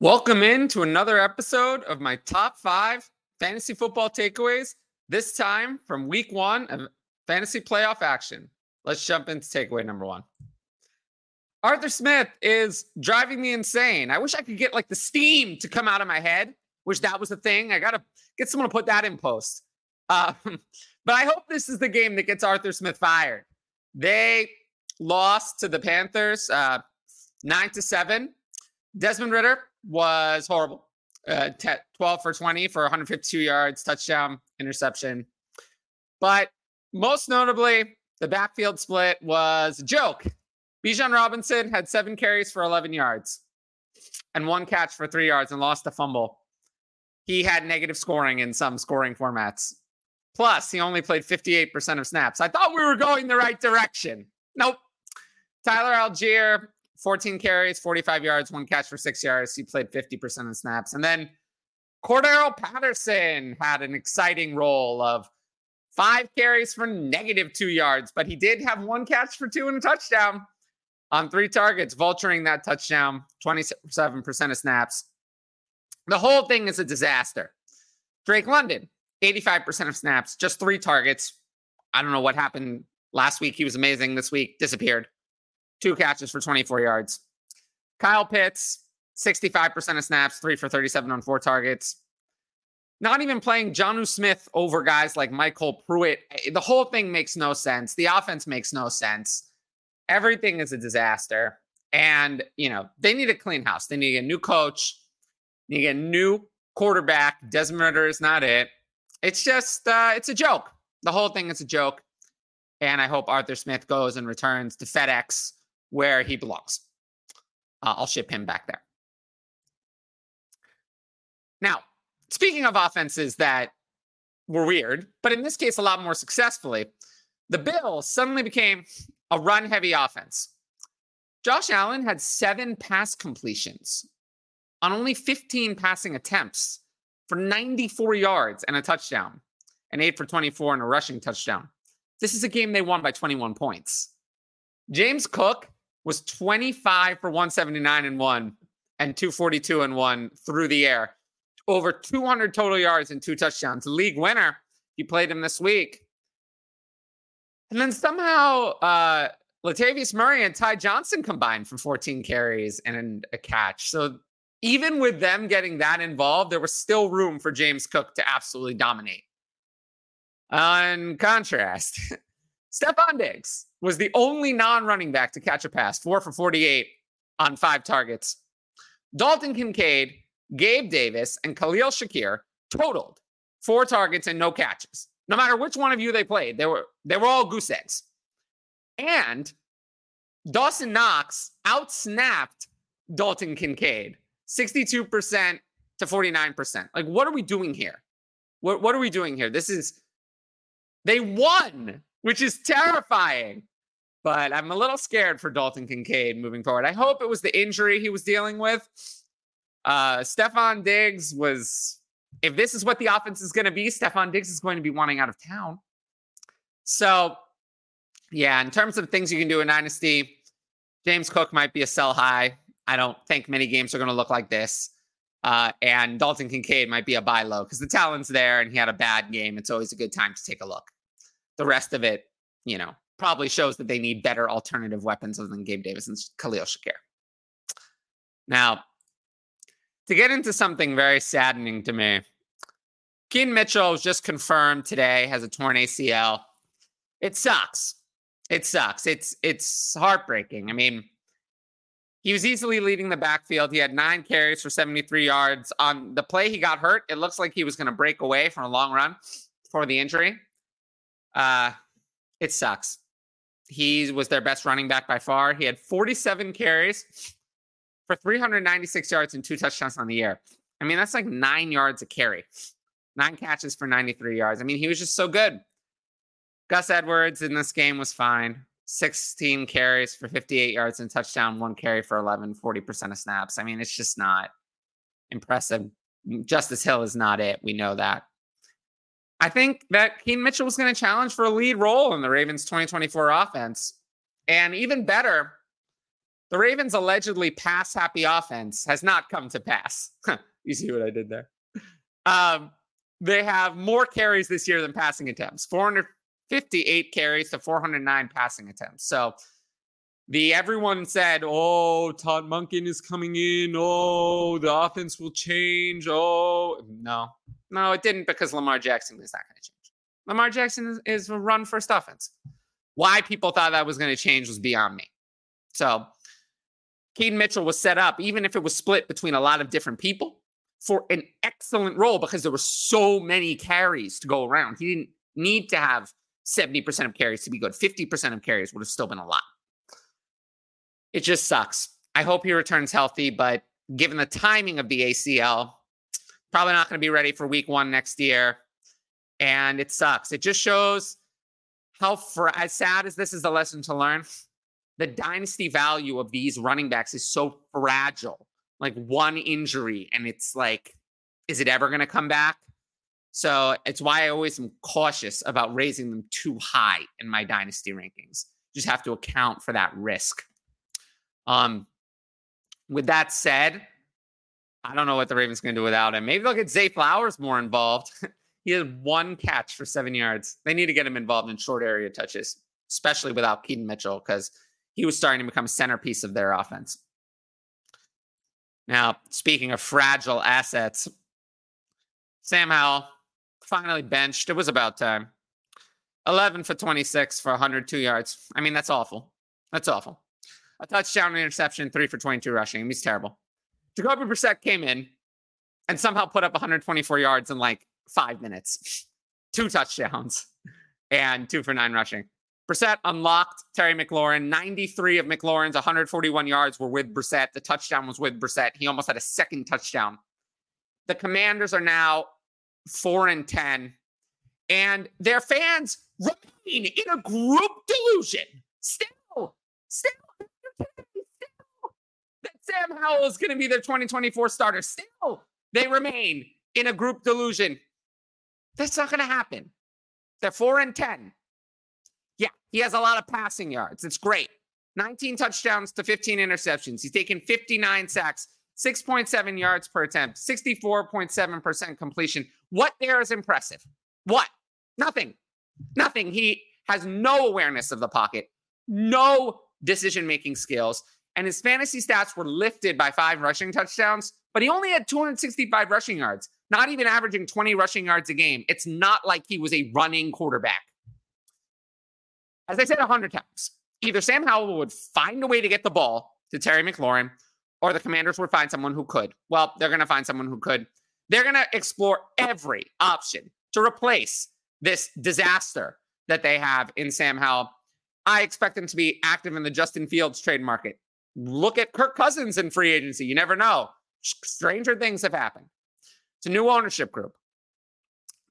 Welcome in to another episode of my top five fantasy football takeaways, this time from week one of fantasy playoff action. Let's jump into takeaway number one. Arthur Smith is driving me insane. I wish I could get like the steam to come out of my head. Wish that was a thing. I got to get someone to put that in post. Um, but I hope this is the game that gets Arthur Smith fired. They lost to the Panthers uh, nine to seven. Desmond Ridder was horrible. Uh, 12 for 20 for 152 yards, touchdown, interception. But most notably, the backfield split was a joke. Bijan Robinson had seven carries for 11 yards and one catch for three yards and lost a fumble. He had negative scoring in some scoring formats. Plus, he only played 58% of snaps. I thought we were going the right direction. Nope. Tyler Allgeier 14 carries, 45 yards, one catch for six yards. He played 50% of snaps. And then Cordarrelle Patterson had an exciting role of five carries for negative two yards, but he did have one catch for two and a touchdown on three targets, vulturing that touchdown, 27% of snaps. The whole thing is a disaster. Drake London, 85% of snaps, just three targets. I don't know what happened last week. He was amazing. This week, disappeared two catches for 24 yards. Kyle Pitts, 65% of snaps, three for 37 on four targets. Not even playing Jonnu Smith over guys like MyCole Pruitt. Eh, the whole thing makes no sense. The offense makes no sense. Everything is a disaster. And, you know, they need a clean house. They need a new coach, they need a new quarterback. Desmond is not it. It's just, uh, it's a joke. The whole thing is a joke. And I hope Arthur Smith goes and returns to FedEx where he belongs. Uh, I'll ship him back there. Now, speaking of offenses that were weird, but in this case, a lot more successfully, the Bills suddenly became a run heavy offense. Josh Allen had seven pass completions on only 15 passing attempts for 94 yards and a touchdown, and eight for 24 and a rushing touchdown. This is a game they won by 21 points. James Cook was 25 for 179 and one and 242 and one through the air. Over 200 total yards and two touchdowns. League winner. He played him this week. And then somehow uh, Latavius Murray and Ty Johnson combined for 14 carries and a catch. So even with them getting that involved, there was still room for James Cook to absolutely dominate. On contrast, Stefon Diggs was the only non running back to catch a pass, four for 48 on five targets. Dalton Kincaid, Gabe Davis, and Khalil Shakir totaled four targets and no catches. No matter which one of you they played, they were they were all goose eggs. And Dawson Knox outsnapped Dalton Kincaid 62% to 49%. Like, what are we doing here? What, what are we doing here? This is, they won which is terrifying. But I'm a little scared for Dalton Kincaid moving forward. I hope it was the injury he was dealing with. Uh, Stefon Diggs was, if this is what the offense is going to be, Stefon Diggs is going to be wanting out of town. So, yeah, in terms of things you can do in Dynasty, James Cook might be a sell high. I don't think many games are going to look like this. Uh, and Dalton Kincaid might be a buy low because the talent's there and he had a bad game. It's always a good time to take a look. The rest of it, you know, probably shows that they need better alternative weapons other than Gabe Davis and Khalil Shakir. Now, to get into something very saddening to me, Keaton Mitchell was just confirmed today has a torn ACL. It sucks. It sucks. It's it's heartbreaking. I mean, he was easily leading the backfield. He had nine carries for 73 yards. On the play he got hurt, it looks like he was going to break away from a long run for the injury. Uh, it sucks. He was their best running back by far. He had 47 carries for 396 yards and two touchdowns on the year. I mean, that's like nine yards a carry, nine catches for 93 yards. I mean, he was just so good. Gus Edwards in this game was fine. 16 carries for 58 yards and touchdown, one carry for 11, 40% of snaps. I mean, it's just not impressive. Justice Hill is not it. We know that. I think that Keaton Mitchell was going to challenge for a lead role in the Ravens 2024 offense. And even better, the Ravens' allegedly pass happy offense has not come to pass. you see what I did there? Um, they have more carries this year than passing attempts 458 carries to 409 passing attempts. So the everyone said, "Oh, Todd Monken is coming in. Oh, the offense will change." Oh, no, no, it didn't because Lamar Jackson is not going to change. Lamar Jackson is, is a run first offense. Why people thought that was going to change was beyond me. So, Keaton Mitchell was set up, even if it was split between a lot of different people, for an excellent role because there were so many carries to go around. He didn't need to have 70% of carries to be good. 50% of carries would have still been a lot. It just sucks. I hope he returns healthy, but given the timing of the ACL, probably not going to be ready for week one next year. And it sucks. It just shows how, for as sad as this is a lesson to learn, the dynasty value of these running backs is so fragile. Like one injury, and it's like, is it ever going to come back? So it's why I always am cautious about raising them too high in my dynasty rankings. Just have to account for that risk. Um, with that said, I don't know what the Ravens going to do without him. Maybe they'll get Zay Flowers more involved. he had one catch for seven yards. They need to get him involved in short area touches, especially without Keaton Mitchell, because he was starting to become a centerpiece of their offense. Now, speaking of fragile assets, Sam Howell finally benched. It was about time. 11 for 26 for 102 yards. I mean, that's awful. That's awful a touchdown, an interception, three for 22 rushing. He's terrible. Jacoby Brissett came in and somehow put up 124 yards in like five minutes, two touchdowns, and two for nine rushing. Brissett unlocked Terry McLaurin. 93 of McLaurin's 141 yards were with Brissett. The touchdown was with Brissett. He almost had a second touchdown. The Commanders are now four and 10, and their fans remain in a group delusion. Still, still Sam Howell is going to be their 2024 starter. Still, they remain in a group delusion. That's not going to happen. They're 4 and 10. Yeah, he has a lot of passing yards. It's great. 19 touchdowns to 15 interceptions. He's taken 59 sacks, 6.7 yards per attempt, 64.7% completion. What there is impressive? What? Nothing. Nothing. He has no awareness of the pocket, no decision making skills. And his fantasy stats were lifted by five rushing touchdowns, but he only had 265 rushing yards, not even averaging 20 rushing yards a game. It's not like he was a running quarterback. As I said a hundred times, either Sam Howell would find a way to get the ball to Terry McLaurin, or the commanders would find someone who could. Well, they're going to find someone who could. They're going to explore every option to replace this disaster that they have in Sam Howell. I expect him to be active in the Justin Fields trade market. Look at Kirk Cousins in free agency. You never know. Stranger things have happened. It's a new ownership group.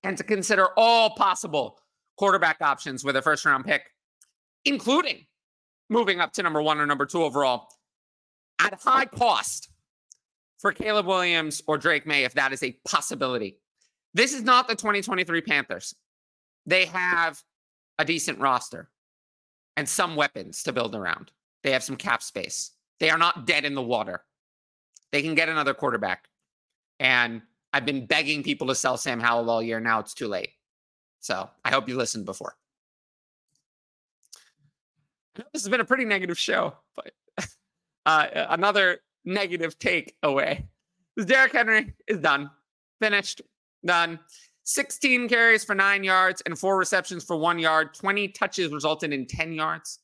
And to consider all possible quarterback options with a first round pick, including moving up to number one or number two overall at high cost for Caleb Williams or Drake Maye, if that is a possibility. This is not the 2023 Panthers. They have a decent roster and some weapons to build around. They have some cap space. They are not dead in the water. They can get another quarterback. And I've been begging people to sell Sam Howell all year. Now it's too late. So I hope you listened before. This has been a pretty negative show, but uh, another negative take away. Derrick Henry is done, finished, done. 16 carries for nine yards and four receptions for one yard. 20 touches resulted in 10 yards.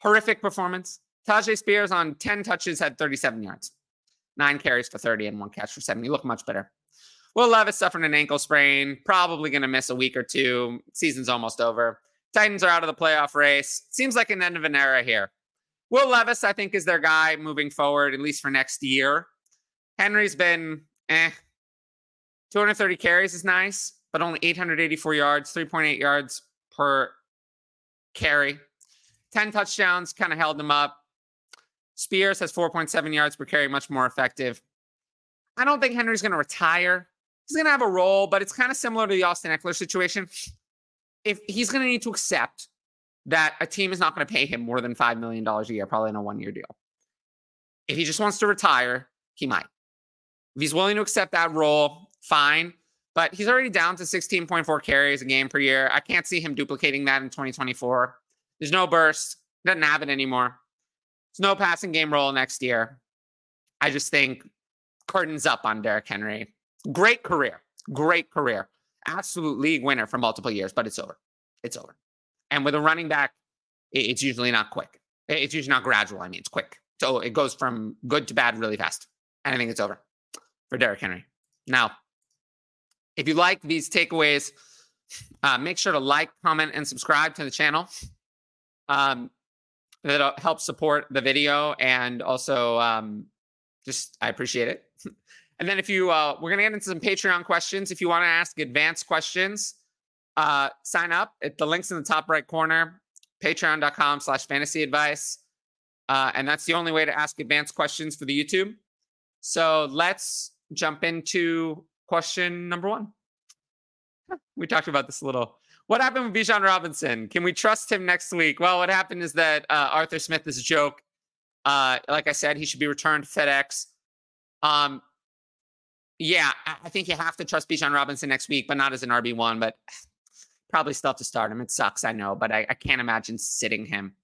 Horrific performance. Tyjae Spears on 10 touches had 37 yards, nine carries for 30 and one catch for 70. Look much better. Will Levis suffered an ankle sprain, probably going to miss a week or two. Season's almost over. Titans are out of the playoff race. Seems like an end of an era here. Will Levis, I think, is their guy moving forward, at least for next year. Henry's been eh, 230 carries is nice, but only 884 yards, 3.8 yards per carry. 10 touchdowns kind of held them up. Spears has 4.7 yards per carry, much more effective. I don't think Henry's going to retire. He's going to have a role, but it's kind of similar to the Austin Ekeler situation. If he's going to need to accept that a team is not going to pay him more than $5 million a year, probably in a one year deal. If he just wants to retire, he might. If he's willing to accept that role, fine. But he's already down to 16.4 carries a game per year. I can't see him duplicating that in 2024. There's no burst, doesn't have it anymore. There's no passing game role next year. I just think curtains up on Derrick Henry. Great career, great career. Absolute league winner for multiple years, but it's over. It's over. And with a running back, it's usually not quick. It's usually not gradual. I mean, it's quick. So it goes from good to bad really fast. And I think it's over for Derrick Henry. Now, if you like these takeaways, uh, make sure to like, comment, and subscribe to the channel. Um, that'll help support the video and also um, just I appreciate it. and then if you uh, we're gonna get into some Patreon questions. If you want to ask advanced questions, uh, sign up at the links in the top right corner, patreon.com slash fantasy advice. Uh, and that's the only way to ask advanced questions for the YouTube. So let's jump into question number one. We talked about this a little. What happened with Bijan Robinson? Can we trust him next week? Well, what happened is that uh, Arthur Smith is a joke. Uh, like I said, he should be returned to FedEx. Um, yeah, I think you have to trust Bijan Robinson next week, but not as an RB one. But probably still have to start him. It sucks, I know, but I, I can't imagine sitting him.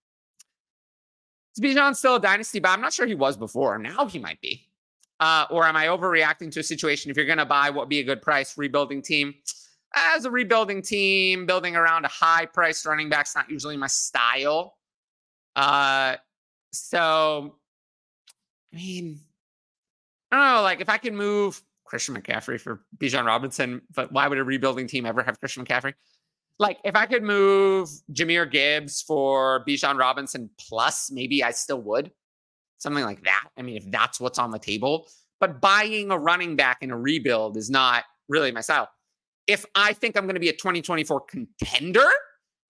Is Bijan still a dynasty? But I'm not sure he was before. Now he might be. Uh, or am I overreacting to a situation? If you're going to buy, what be a good price? Rebuilding team. As a rebuilding team, building around a high priced running back's not usually my style. Uh, so, I mean, I don't know. Like, if I can move Christian McCaffrey for Bijan Robinson, but why would a rebuilding team ever have Christian McCaffrey? Like, if I could move Jahmyr Gibbs for Bijan Robinson plus, maybe I still would. Something like that. I mean, if that's what's on the table. But buying a running back in a rebuild is not really my style. If I think I'm going to be a 2024 contender,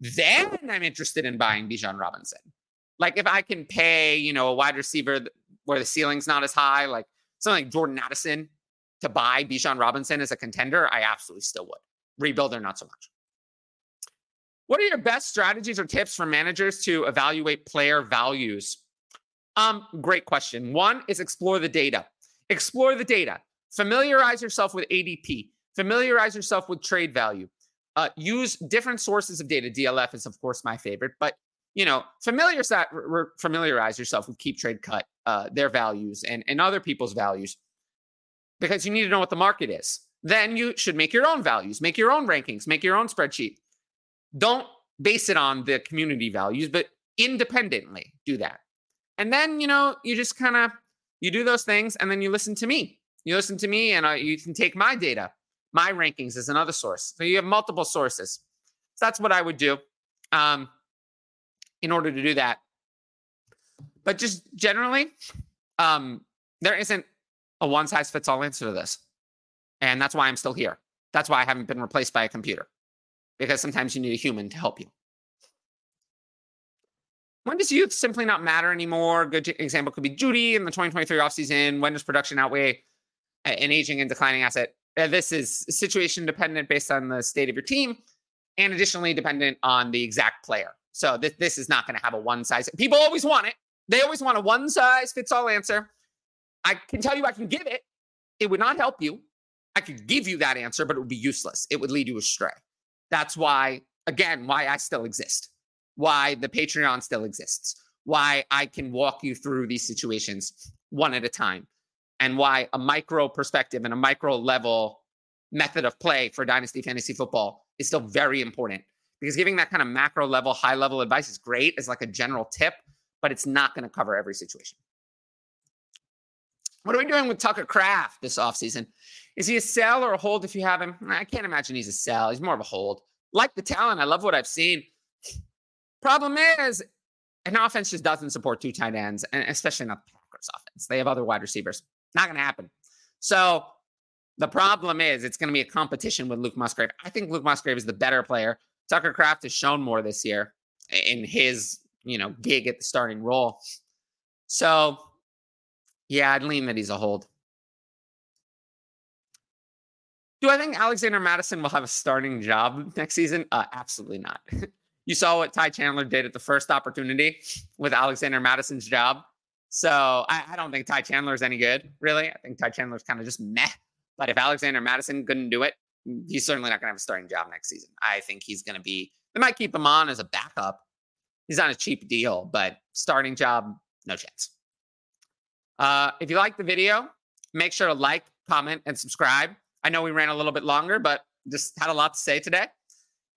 then I'm interested in buying Bijan Robinson. Like if I can pay, you know, a wide receiver where the ceiling's not as high, like something like Jordan Addison to buy Bijan Robinson as a contender, I absolutely still would. Rebuilder, not so much. What are your best strategies or tips for managers to evaluate player values? Um, great question. One is explore the data. Explore the data. Familiarize yourself with ADP. Familiarize yourself with trade value. Uh, use different sources of data. DLF is, of course, my favorite, but you know, familiarize familiarize yourself with Keep Trade Cut, uh, their values and, and other people's values, because you need to know what the market is. Then you should make your own values, make your own rankings, make your own spreadsheet. Don't base it on the community values, but independently do that. And then you know, you just kind of you do those things, and then you listen to me. You listen to me, and uh, you can take my data, my rankings is another source. So you have multiple sources. So that's what I would do. Um, in order to do that. But just generally, um, there isn't a one size fits all answer to this. And that's why I'm still here. That's why I haven't been replaced by a computer, because sometimes you need a human to help you. When does youth simply not matter anymore? Good example could be Judy in the 2023 offseason. When does production outweigh an aging and declining asset? Uh, this is situation dependent based on the state of your team and additionally dependent on the exact player. So this, this is not going to have a one size. People always want it. They always want a one size fits all answer. I can tell you I can give it. It would not help you. I could give you that answer, but it would be useless. It would lead you astray. That's why, again, why I still exist, why the Patreon still exists, why I can walk you through these situations one at a time, and why a micro perspective and a micro level method of play for Dynasty Fantasy Football is still very important because giving that kind of macro level, high level advice is great as like a general tip, but it's not going to cover every situation. What are we doing with Tucker Kraft this offseason? Is he a sell or a hold if you have him? I can't imagine he's a sell. He's more of a hold. Like the talent, I love what I've seen. Problem is, an offense just doesn't support two tight ends, and especially not the Packers offense. They have other wide receivers. Not going to happen. So the problem is, it's going to be a competition with Luke Musgrave. I think Luke Musgrave is the better player. Tucker Kraft has shown more this year in his, you know, gig at the starting role. So, yeah, I'd lean that he's a hold. Do I think Alexander Mattison will have a starting job next season? Uh, absolutely not. You saw what Ty Chandler did at the first opportunity with Alexander Mattison's job. So I, I don't think Ty Chandler is any good, really. I think Ty Chandler's kind of just meh. But if Alexander Mattison couldn't do it, he's certainly not going to have a starting job next season. I think he's going to be, they might keep him on as a backup. He's on a cheap deal, but starting job, no chance. Uh, if you like the video, make sure to like, comment, and subscribe. I know we ran a little bit longer, but just had a lot to say today.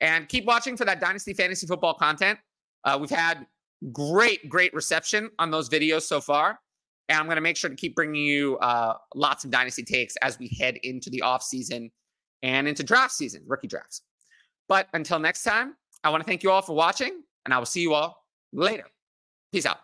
And keep watching for that Dynasty Fantasy Football content. Uh, we've had great, great reception on those videos so far. And I'm going to make sure to keep bringing you uh, lots of Dynasty takes as we head into the off season and into draft season, rookie drafts. But until next time, I want to thank you all for watching, and I will see you all later. Peace out.